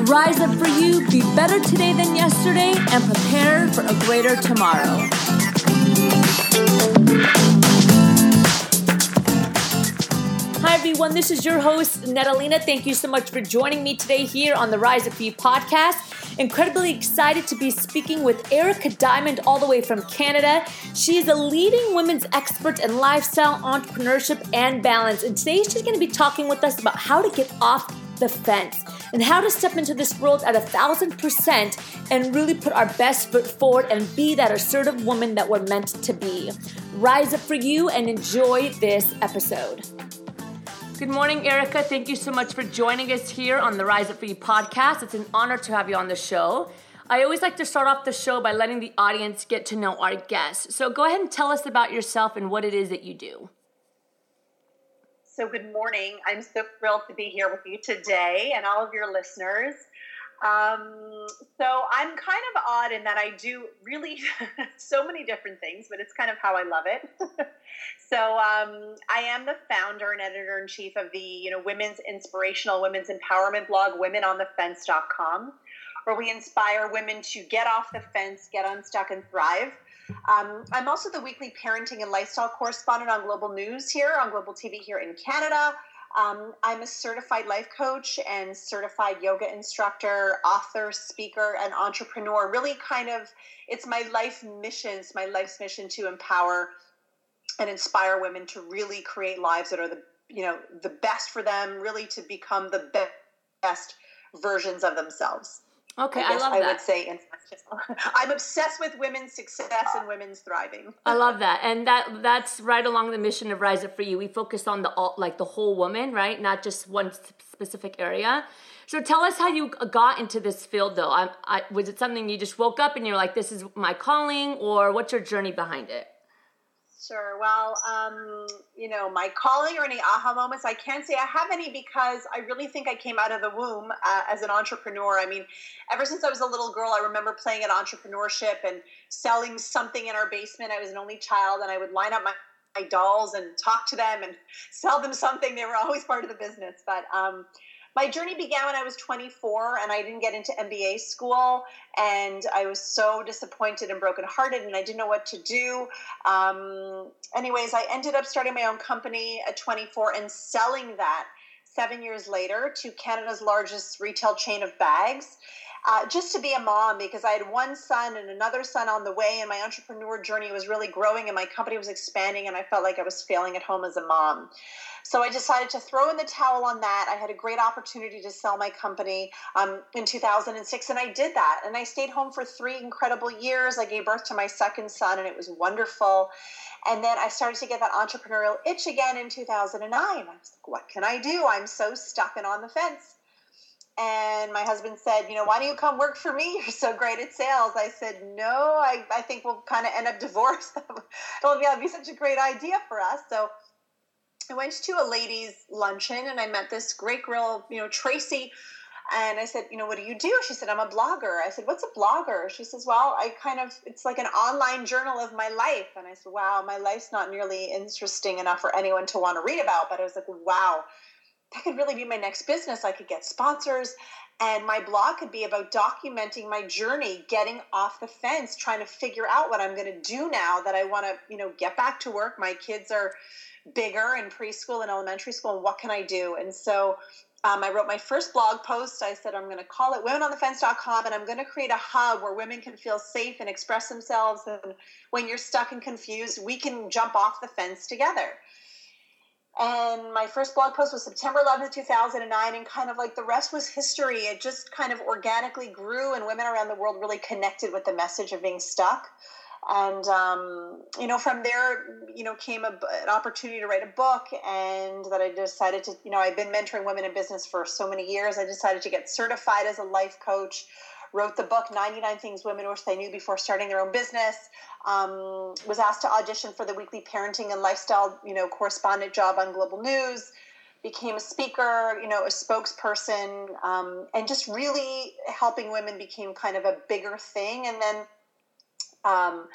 Rise up for you, be better today than yesterday, and prepare for a greater tomorrow. Hi, everyone. This is your host, Natalina. Thank you so much for joining me today here on the Rise Up For You podcast. Incredibly excited to be speaking with Erica Diamond, all the way from Canada. She is a leading women's expert in lifestyle, entrepreneurship, and balance. And today she's going to be talking with us about how to get off the fence and how to step into this world at a thousand percent and really put our best foot forward and be that assertive woman that we're meant to be. Rise up for you and enjoy this episode. Good morning, Erica. Thank you so much for joining us here on the Rise Up For You podcast. It's an honor to have you on the show. I always like to start off the show by letting the audience get to know our guests. So go ahead and tell us about yourself and what it is that you do. So, good morning. I'm so thrilled to be here with you today and all of your listeners. Um, so, I'm kind of odd in that I do really so many different things, but it's kind of how I love it. so, um, I am the founder and editor in chief of the you know women's inspirational women's empowerment blog, WomenOnTheFence.com, where we inspire women to get off the fence, get unstuck, and thrive. Um, I'm also the weekly parenting and lifestyle correspondent on Global News here, on Global TV here in Canada. Um, I'm a certified life coach and certified yoga instructor, author, speaker, and entrepreneur. Really, kind of, it's my life mission, it's my life's mission to empower and inspire women to really create lives that are the you know the best for them, really to become the best versions of themselves. Okay, I, I love I that. I would say I'm obsessed with women's success and women's thriving. I love that, and that that's right along the mission of Rise Up for You. We focus on the all, like the whole woman, right? Not just one specific area. So tell us how you got into this field, though. I, I, was it something you just woke up and you're like, "This is my calling," or what's your journey behind it? Sure. Well, um, you know, my calling or any aha moments, I can't say I have any because I really think I came out of the womb uh, as an entrepreneur. I mean, ever since I was a little girl, I remember playing at entrepreneurship and selling something in our basement. I was an only child, and I would line up my my dolls and talk to them and sell them something. They were always part of the business. But um, my journey began when I was 24 and I didn't get into MBA school. And I was so disappointed and brokenhearted and I didn't know what to do. Um, anyways, I ended up starting my own company at 24 and selling that seven years later to Canada's largest retail chain of bags. Uh, just to be a mom because I had one son and another son on the way, and my entrepreneur journey was really growing, and my company was expanding, and I felt like I was failing at home as a mom. So I decided to throw in the towel on that. I had a great opportunity to sell my company um, in 2006, and I did that. And I stayed home for three incredible years. I gave birth to my second son, and it was wonderful. And then I started to get that entrepreneurial itch again in 2009. I was like, what can I do? I'm so stuck and on the fence. And my husband said, you know, why don't you come work for me? You're so great at sales. I said, no, I, I think we'll kind of end up divorced. It'll be, be such a great idea for us. So I went to a ladies' luncheon and I met this great girl, you know, Tracy. And I said, you know, what do you do? She said, I'm a blogger. I said, what's a blogger? She says, well, I kind of, it's like an online journal of my life. And I said, wow, my life's not nearly interesting enough for anyone to want to read about. But I was like, wow, that could really be my next business. I could get sponsors. And my blog could be about documenting my journey, getting off the fence, trying to figure out what I'm going to do now that I want to, you know, get back to work. My kids are, bigger in preschool and elementary school and what can I do? And so um, I wrote my first blog post. I said, I'm going to call it womenonthefence.com and I'm going to create a hub where women can feel safe and express themselves. And when you're stuck and confused, we can jump off the fence together. And my first blog post was September 11th, 2009, and kind of like the rest was history. It just kind of organically grew, and women around the world really connected with the message of being stuck and um, you know from there you know came a, an opportunity to write a book and that i decided to you know i've been mentoring women in business for so many years i decided to get certified as a life coach wrote the book 99 Things Women Wish They Knew Before Starting Their Own Business. Um, was asked to audition for the weekly parenting and lifestyle, you know, correspondent job on Global News. Became a speaker, you know, a spokesperson, um, and just really helping women became kind of a bigger thing. And then um,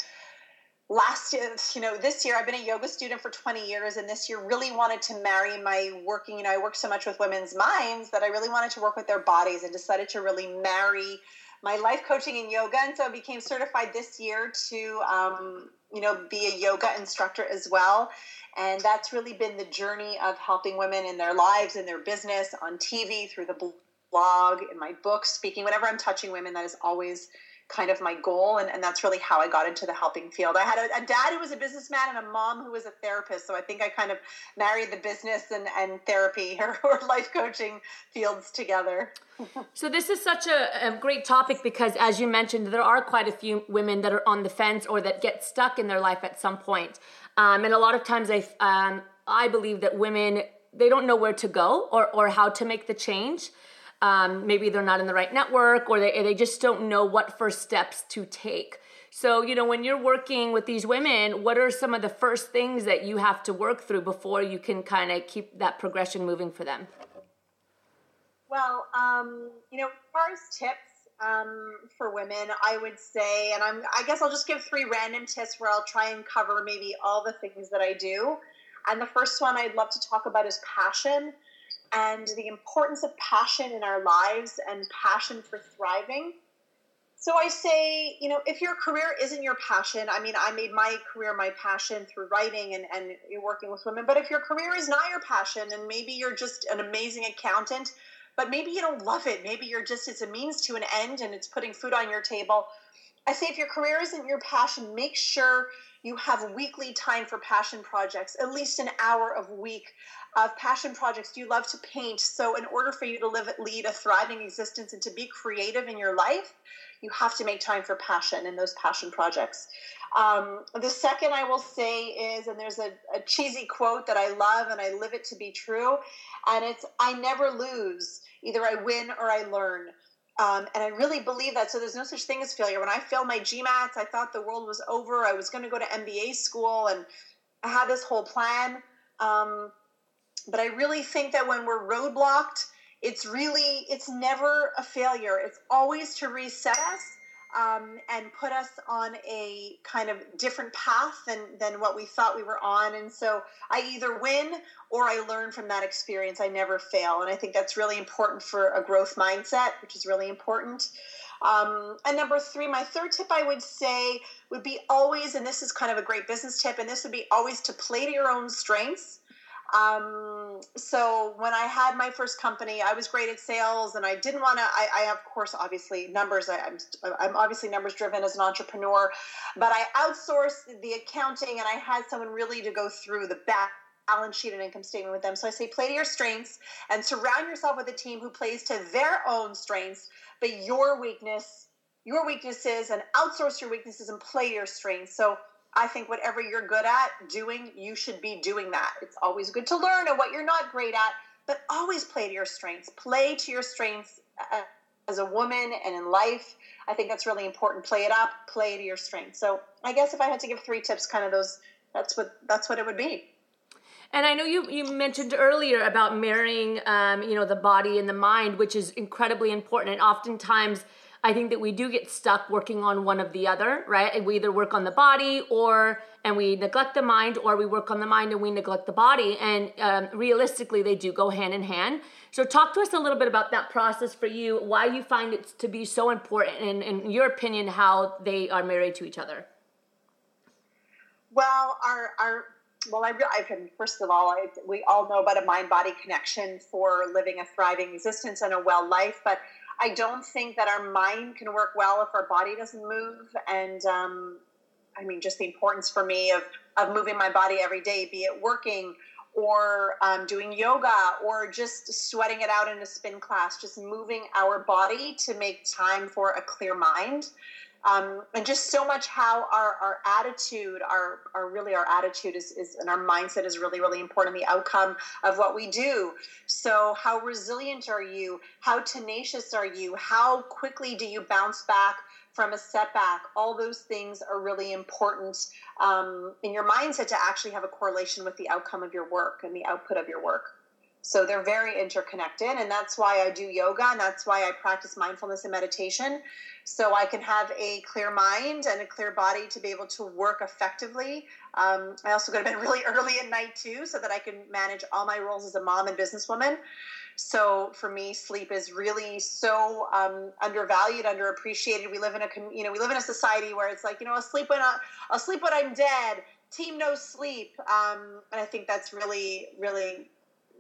last year, you know, this year I've been a yoga student for 20 years, and this year really wanted to marry my working. You know, I work so much with women's minds that I really wanted to work with their bodies, and decided to really marry my life coaching and yoga. And so I became certified this year to, um, you know, be a yoga instructor as well. And that's really been the journey of helping women in their lives, in their business, on TV, through the blog, in my books, speaking. Whenever I'm touching women, that is always kind of my goal and, and that's really how i got into the helping field. I had a, a, dad who was a businessman and a mom who was a therapist so i think i kind of married the business and, and therapy or, or life coaching fields together. So this is such a, a, great topic because as you mentioned there are quite a few women that are on the fence or that get stuck in their life at some point. Um, and a lot of times i um, i believe that women they don't know where to go or, or how to make the change um, maybe they're not in the right network or they, they just don't know what first steps to take. So, you know, when you're working with these women, what are some of the first things that you have to work through before you can kind of keep that progression moving for them? Well, um, you know, as far as tips um, for women, I would say, and I'm, I guess I'll just give three random tips where I'll try and cover maybe all the things that I do. And the first one I'd love to talk about is passion and the importance of passion in our lives and passion for thriving. So I say, you know, if your career isn't your passion, I mean, I made my career my passion through writing and, and working with women, but if your career is not your passion and maybe you're just an amazing accountant, but maybe you don't love it, maybe you're just, it's a means to an end and it's putting food on your table. I say if your career isn't your passion, make sure you have weekly time for passion projects, at least an hour of week of passion projects. You love to paint? So, in order for you to live, lead a thriving existence and to be creative in your life, you have to make time for passion and those passion projects. Um, the second I will say is, and there's a, a cheesy quote that I love and I live it to be true, and it's I never lose. Either I win or I learn. Um, and I really believe that. So there's no such thing as failure. When I failed my GMATs, I thought the world was over. I was going to go to MBA school and I had this whole plan. Um, but I really think that when we're roadblocked, it's really, it's never a failure. It's always to reset us um, and put us on a kind of different path than, than what we thought we were on. And so I either win or I learn from that experience. I never fail. And I think that's really important for a growth mindset, which is really important. Um, and number three, my third tip I would say would be always, and this is kind of a great business tip, and this would be always to play to your own strengths. Um, so when I had my first company, I was great at sales and I didn't want to, I, I, of course, obviously numbers, I, am I'm, I'm obviously numbers driven as an entrepreneur, but I outsourced the accounting and I had someone really to go through the back balance sheet and income statement with them. So I say play to your strengths and surround yourself with a team who plays to their own strengths, but your weakness, your weaknesses and outsource your weaknesses and play your strengths. So I think whatever you're good at doing, you should be doing that. It's always good to learn and what you're not great at, but always play to your strengths. Play to your strengths uh, as a woman and in life. I think that's really important. Play it up, play to your strengths. So I guess if I had to give three tips, kind of those, that's what that's what it would be. And I know you, you mentioned earlier about marrying, um, you know, the body and the mind, which is incredibly important. And oftentimes, I think that we do get stuck working on one of the other, right? And we either work on the body or and we neglect the mind, or we work on the mind and we neglect the body. And um, realistically, they do go hand in hand. So, talk to us a little bit about that process for you. Why you find it to be so important, and in your opinion, how they are married to each other. Well, our our well, I, I can, first of all, I, we all know about a mind body connection for living a thriving existence and a well life, but I don't think that our mind can work well if our body doesn't move. And um, I mean, just the importance for me of, of moving my body every day, be it working or um, doing yoga or just sweating it out in a spin class, just moving our body to make time for a clear mind. Um, and just so much how our, our attitude, our, our really our attitude is, is and our mindset is really, really important in the outcome of what we do. So how resilient are you? How tenacious are you? How quickly do you bounce back from a setback? All those things are really important um, in your mindset to actually have a correlation with the outcome of your work and the output of your work. So they're very interconnected. And that's why I do yoga and that's why I practice mindfulness and meditation. So I can have a clear mind and a clear body to be able to work effectively. Um, I also go to bed really early at night too, so that I can manage all my roles as a mom and businesswoman. So for me, sleep is really so um, undervalued, underappreciated. We live in a you know we live in a society where it's like you know I'll sleep when I, I'll sleep when I'm dead. Team no sleep, um, and I think that's really really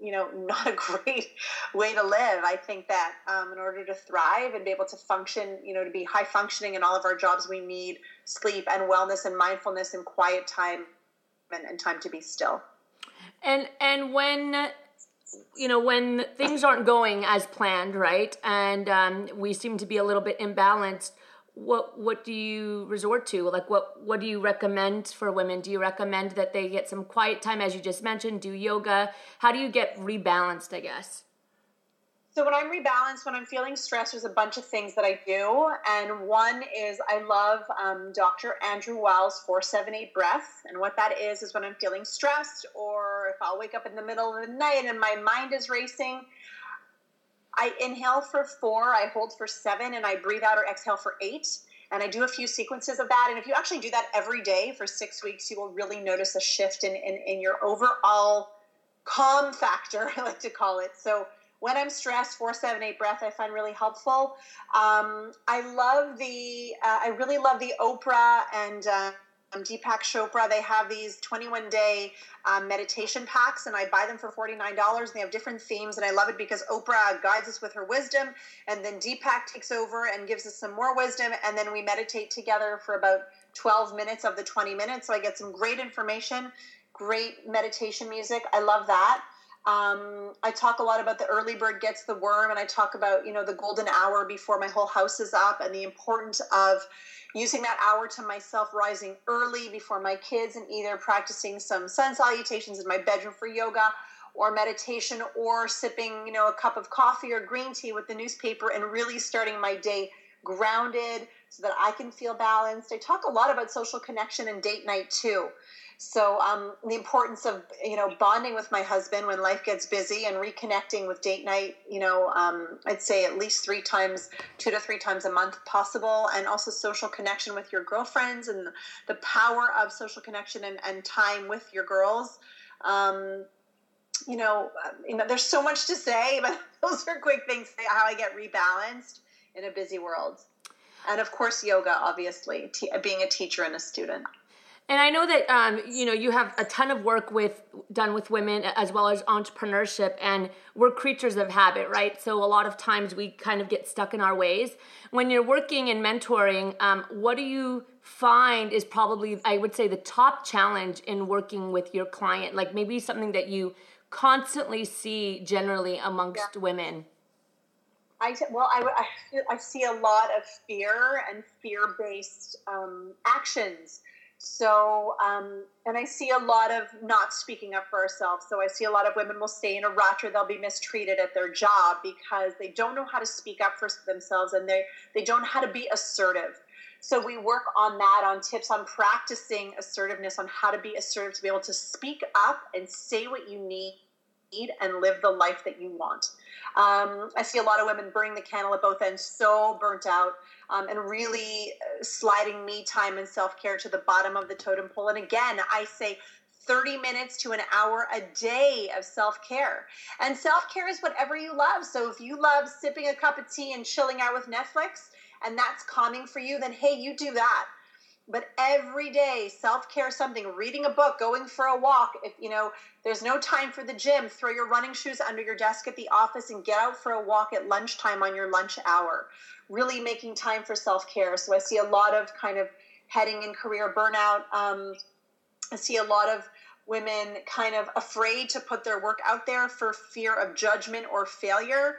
you know not a great way to live. I think that um, in order to thrive and be able to function you know to be high functioning in all of our jobs we need sleep and wellness and mindfulness and quiet time and, and time to be still. And and when you know when things aren't going as planned right? And um, we seem to be a little bit imbalanced what what do you resort to? Like what what do you recommend for women? Do you recommend that they get some quiet time as you just mentioned do yoga? How do you get rebalanced i guess? So when i'm rebalanced when i'm feeling stressed there's a bunch of things that i do. And one is i love um, dr andrew Weil's 478 breath and what that is is when i'm feeling stressed or if i'll wake up in the middle of the night and my mind is racing I inhale for four, I hold for seven, and I breathe out or exhale for eight. And I do a few sequences of that. And if you actually do that every day for six weeks, you will really notice a shift in, in, in your overall calm factor, I like to call it. So when I'm stressed, four, seven, eight breath, I find really helpful. Um, I love the, uh, I really love the Oprah and uh, um, Deepak Chopra. They have these 21 day um, meditation packs, and I buy them for $49. And They have different themes, and I love it because Oprah guides us with her wisdom, and then Deepak takes over and gives us some more wisdom, and then we meditate together for about 12 minutes of the 20 minutes. So I get some great information, great meditation music. I love that. Um, I talk a lot about the early bird gets the worm, and I talk about you know the golden hour before my whole house is up, and the importance of using that hour to myself, rising early before my kids, and either practicing some sun salutations in my bedroom for yoga or meditation or sipping, you know, a cup of coffee or green tea with the newspaper and really starting my day grounded so that I can feel balanced. I talk a lot about social connection and date night too. So um, the importance of you know bonding with my husband when life gets busy and reconnecting with date night. You know, um, I'd say at least three times, two to three times a month possible, and also social connection with your girlfriends and the power of social connection and, and time with your girls. Um, you know, you know, there's so much to say, but those are quick things. How I get rebalanced in a busy world, and of course, yoga. Obviously, t- being a teacher and a student. And I know that um, you know you have a ton of work with done with women as well as entrepreneurship, and we're creatures of habit, right? So a lot of times we kind of get stuck in our ways. When you're working and mentoring, um, what do you find is probably I would say the top challenge in working with your client? Like maybe something that you constantly see generally amongst yeah. women. I well, I, I, I see a lot of fear and fear based um, actions so, um, and I see a lot of not speaking up for ourselves. So I see a lot of women will stay in a rut or they'll be mistreated at their job because they don't know how to speak up for themselves and they, they don't know how to be assertive. So we work on that, on tips on practicing assertiveness, on how to be assertive, to be able to speak up and say what you need and live the life that you want. Um, I see a lot of women burning the candle at both ends, so burnt out, um, and really uh, sliding me time and self care to the bottom of the totem pole. And again, I say 30 minutes to an hour a day of self care. And self care is whatever you love. So if you love sipping a cup of tea and chilling out with Netflix, and that's calming for you, then hey, you do that but every day self-care something reading a book going for a walk if you know there's no time for the gym throw your running shoes under your desk at the office and get out for a walk at lunchtime on your lunch hour. Really making time for self-care. So i see a lot of kind of heading in career burnout um, i see a lot of women kind of afraid to put their work out there for fear of judgment or failure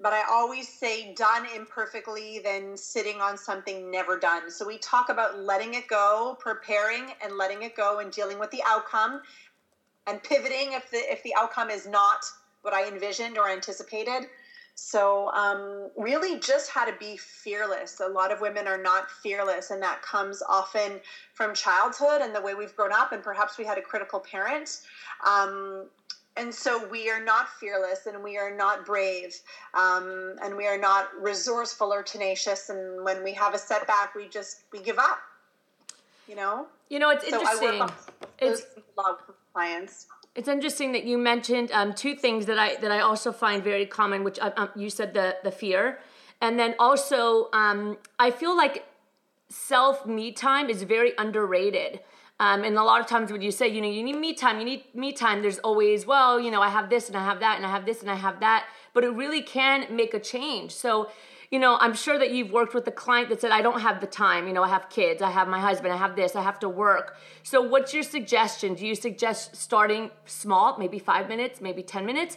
but I always say done imperfectly than sitting on something never done. So we talk about letting it go, preparing and letting it go and dealing with the outcome and pivoting if the if the outcome is not what I envisioned or anticipated. So, um, really, just how to be fearless. A lot of women are not fearless, and that comes often from childhood and the way we've grown up, and perhaps we had a critical parent. Um, and so we are not fearless and we are not brave um, and we are not resourceful or tenacious. And when we have a setback we just we give up you know? You know it's so interesting. it's love clients. It's interesting that you mentioned um, two things that I that I also find very common, which uh, um, you said the the fear, and then also um, I feel like self me time is very underrated. Um, and a lot of times when you say, you know, you need me time, you need me time, there's always, well, you know, I have this and I have that and I have this and I have that, but it really can make a change. So you know, I'm sure that you've worked with a client that said, I don't have the time. You know, I have kids, I have my husband, I have this, I have to work. So, what's your suggestion? Do you suggest starting small, maybe five minutes, maybe 10 minutes?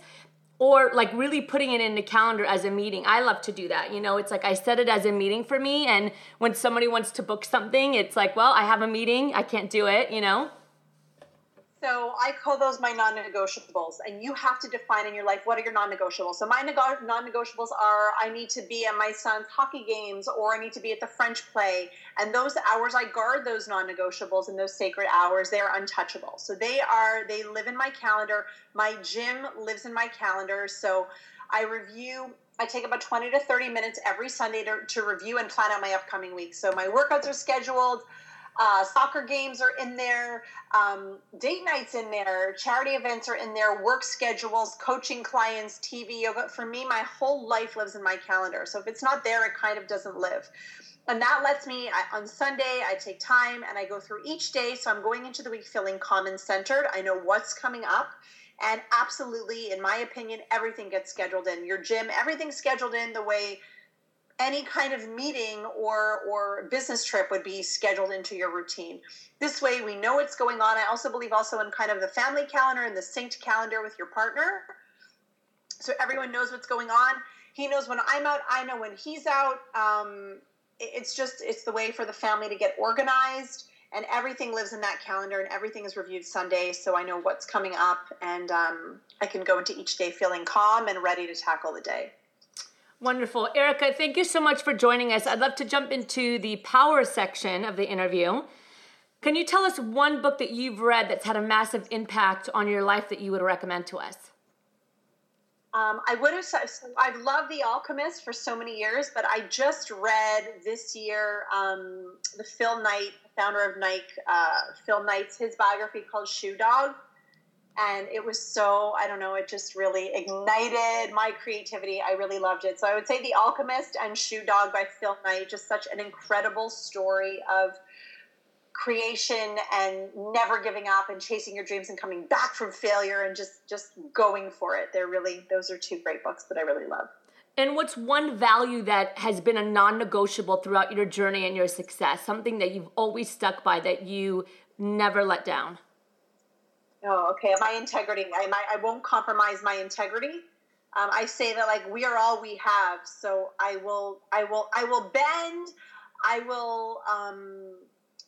Or like really putting it in the calendar as a meeting. I love to do that. You know, it's like I set it as a meeting for me. And when somebody wants to book something, it's like, well, I have a meeting, I can't do it, you know? So I call those my non-negotiables, and you have to define in your life what are your non-negotiables. So my non-negotiables are I need to be at my son's hockey games, or I need to be at the French play, and those hours I guard those non-negotiables and those sacred hours. They are untouchable. So they are they live in my calendar. My gym lives in my calendar. So I review I take about 20 to 30 minutes every Sunday to, to review and plan out my upcoming week. So my workouts are scheduled. Uh, soccer games are in there, um, date nights in there, charity events are in there, work schedules, coaching clients, TV, yoga. For me, my whole life lives in my calendar. So if it's not there, it kind of doesn't live. And that lets me, I, on Sunday, I take time and I go through each day. So I'm going into the week feeling common centered. I know what's coming up. And absolutely, in my opinion, everything gets scheduled in. Your gym, everything's scheduled in the way any kind of meeting or or business trip would be scheduled into your routine. This way we know what's going on. I also believe also in kind of the family calendar and the synced calendar with your partner. So everyone knows what's going on. He knows when I'm out, I know when he's out. Um, it's just it's the way for the family to get organized and everything lives in that calendar and everything is reviewed sunday so i know what's coming up and um, i can go into each day feeling calm and ready to tackle the day Wonderful. Erica, thank you so much for joining us. I'd love to jump into the power section of the interview. Can you tell us one book that you've read that's had a massive impact on your life that you would recommend to us? Um, I would have. Said, I've loved The Alchemist for so many years, but I just read this year um, the Phil Knight, founder of Nike, uh, Phil Knight's his biography called Shoe Dog and it was so i don't know it just really ignited my creativity. I really loved it. So i would say the alchemist and shoe dog by phil knight just such an incredible story of creation and never giving up and chasing your dreams and coming back from failure and just just going for it. They're really those are two great books that i really love. And what's one value that has been a non-negotiable throughout your journey and your success? Something that you've always stuck by that you never let down Oh, okay. My integrity. I, my, I won't compromise my integrity. Um, I say that like we are all we have. So I will, I will, I will bend. I will, um,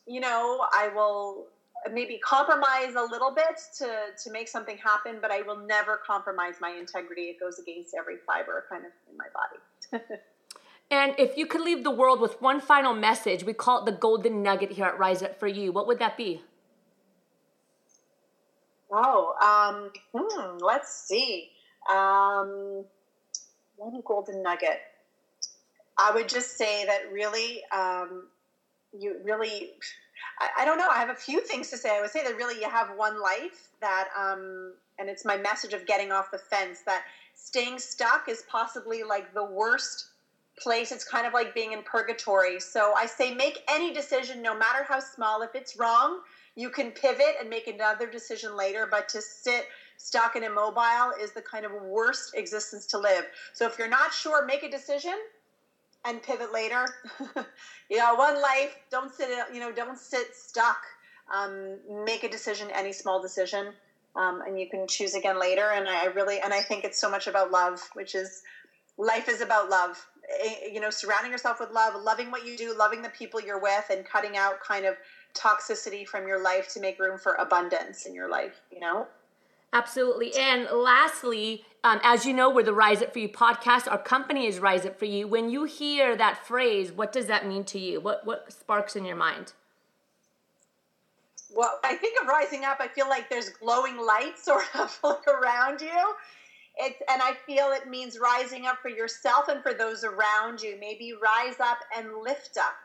you know, I will maybe compromise a little bit to to make something happen, but I will never compromise my integrity. It goes against every fiber kind of in my body. and if you could leave the world with one final message, we call it the golden nugget here at Rise Up for you. What would that be? Oh, um, hmm, let's see. Um, one golden nugget. I would just say that really, um, you really, I, I, don't know. I have a few things to say. I would say that really you have one life that, um, and it's my message of getting off the fence that staying stuck is possibly like the worst place. It's kind of like being in purgatory. So I say make any decision, no matter how small. If it's wrong, you can pivot and make another decision later, but to sit stuck and immobile is the kind of worst existence to live. So if you're not sure, make a decision and pivot later. you know, one life, don't sit, you know, don't sit stuck. Um, make a decision, any small decision, um, and you can choose again later. And I really, and I think it's so much about love, which is life is about love. Eh, you know, surrounding yourself with love, loving what you do, loving the people you're with, and cutting out kind of toxicity from your life to make room for abundance in your life, you know? Absolutely. And lastly, um, as you know, we're the Rise Up For You podcast. Our company is Rise Up For You. When you hear that phrase, what does that mean to you? What, what sparks in your mind? Well, I think of rising up, I feel like there's glowing lights sort of around you. It's, and I feel it means rising up for yourself and for those around you. Maybe rise up and lift up.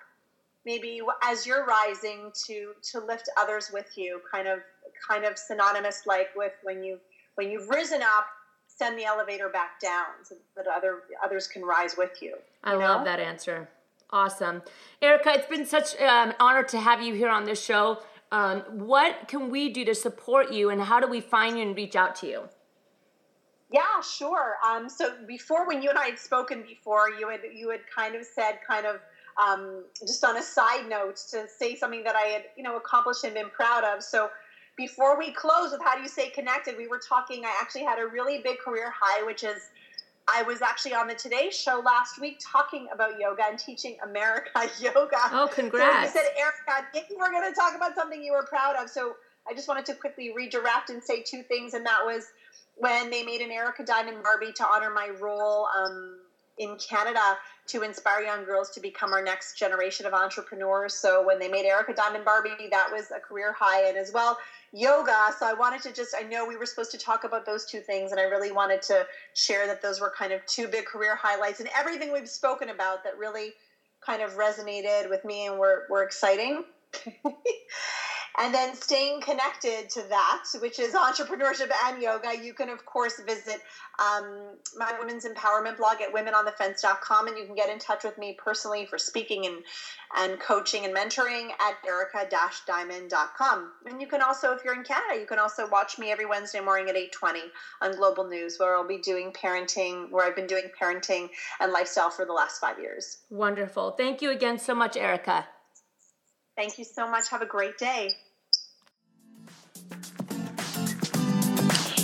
Maybe as you're rising to to lift others with you, kind of kind of synonymous like with when you when you've risen up, send the elevator back down so that other others can rise with you. I love that answer. Awesome, Erica. It's been such an honor to have you here on this show. Um, what can we do to support you, and how do we find you and reach out to you? Yeah, sure. Um, so before, when you and I had spoken before, you had you had kind of said, kind of um, just on a side note, to say something that I had, you know, accomplished and been proud of. So before we close with how do you stay connected, we were talking. I actually had a really big career high, which is I was actually on the Today Show last week talking about yoga and teaching America yoga. Oh, congrats! So you said, Erica, you were going to talk about something you were proud of. So I just wanted to quickly redirect and say two things, and that was when they made an Erica Diamond Barbie to honor my role um, in Canada to inspire young girls to become our next generation of entrepreneurs. So when they made Erica Diamond Barbie, that was a career high, and as well yoga. So I wanted to just, I know we were supposed to talk about those two things, and I really wanted to share that those were kind of two big career highlights and everything we've spoken about that really kind of resonated with me and were, were exciting. and then staying connected to that, which is entrepreneurship and yoga, you can, of course, visit um, my women's empowerment blog at womenonthefence.com and you can get in touch with me personally for speaking and, and coaching and mentoring at erica-diamond.com. And you can also, if you're in Canada, you can also watch me every Wednesday morning at 8.20 on Global News where I'll be doing parenting, where I've been doing parenting and lifestyle for the last five years. Wonderful. Thank you again so much, Erica. Thank you so much. Have a great day.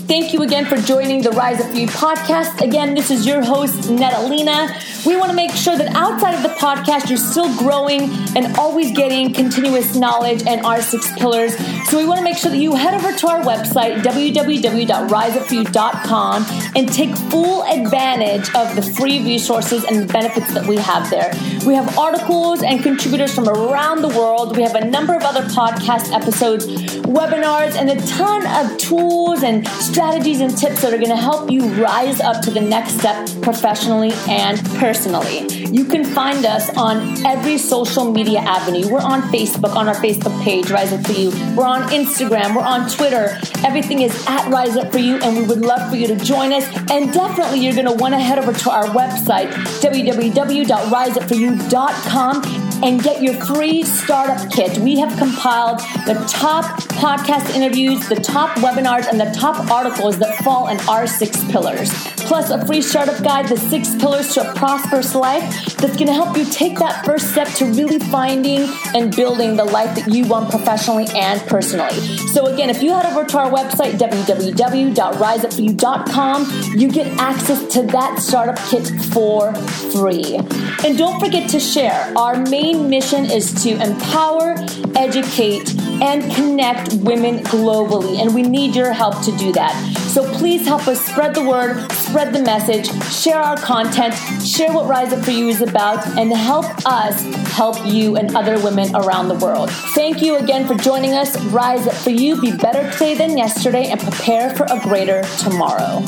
Thank you again for joining the Rise Up For You podcast. Again, this is your host, Natalina. We want to make sure that outside of the podcast, you're still growing and always getting continuous knowledge and our six pillars. So we want to make sure that you head over to our website, www.riseupforyou.com, and take full advantage of the free resources and the benefits that we have there. We have articles and contributors from around the world. We have a number of other podcast episodes, webinars, and a ton of tools and strategies and tips that are going to help you rise up to the next step professionally and personally. You can find us on every social media avenue. We're on Facebook, on our Facebook page, Rise Up For You. We're on Instagram. We're on Twitter. Everything is at Rise Up For You, and we would love for you to join us. And definitely, you're going to want to head over to our website, www.riseupforyou.com and get your free startup kit. We have compiled the top podcast interviews, the top webinars, and the top articles that fall in our six pillars. Plus, a free startup guide, The Six Pillars to a Prosperous Life, that's going to help you take that first step to really finding and building the life that you want professionally and personally. So, again, if you head over to our website, www.riseupforyou.com, you get access to that startup kit for free. And don't forget to share our main mission is to empower, educate, and connect women globally. And we need your help to do that. So please help us spread the word, spread the message, share our content, share what Rise Up For You is about, and help us help you and other women around the world. Thank you again for joining us. Rise Up For You. Be better today than yesterday and prepare for a greater tomorrow.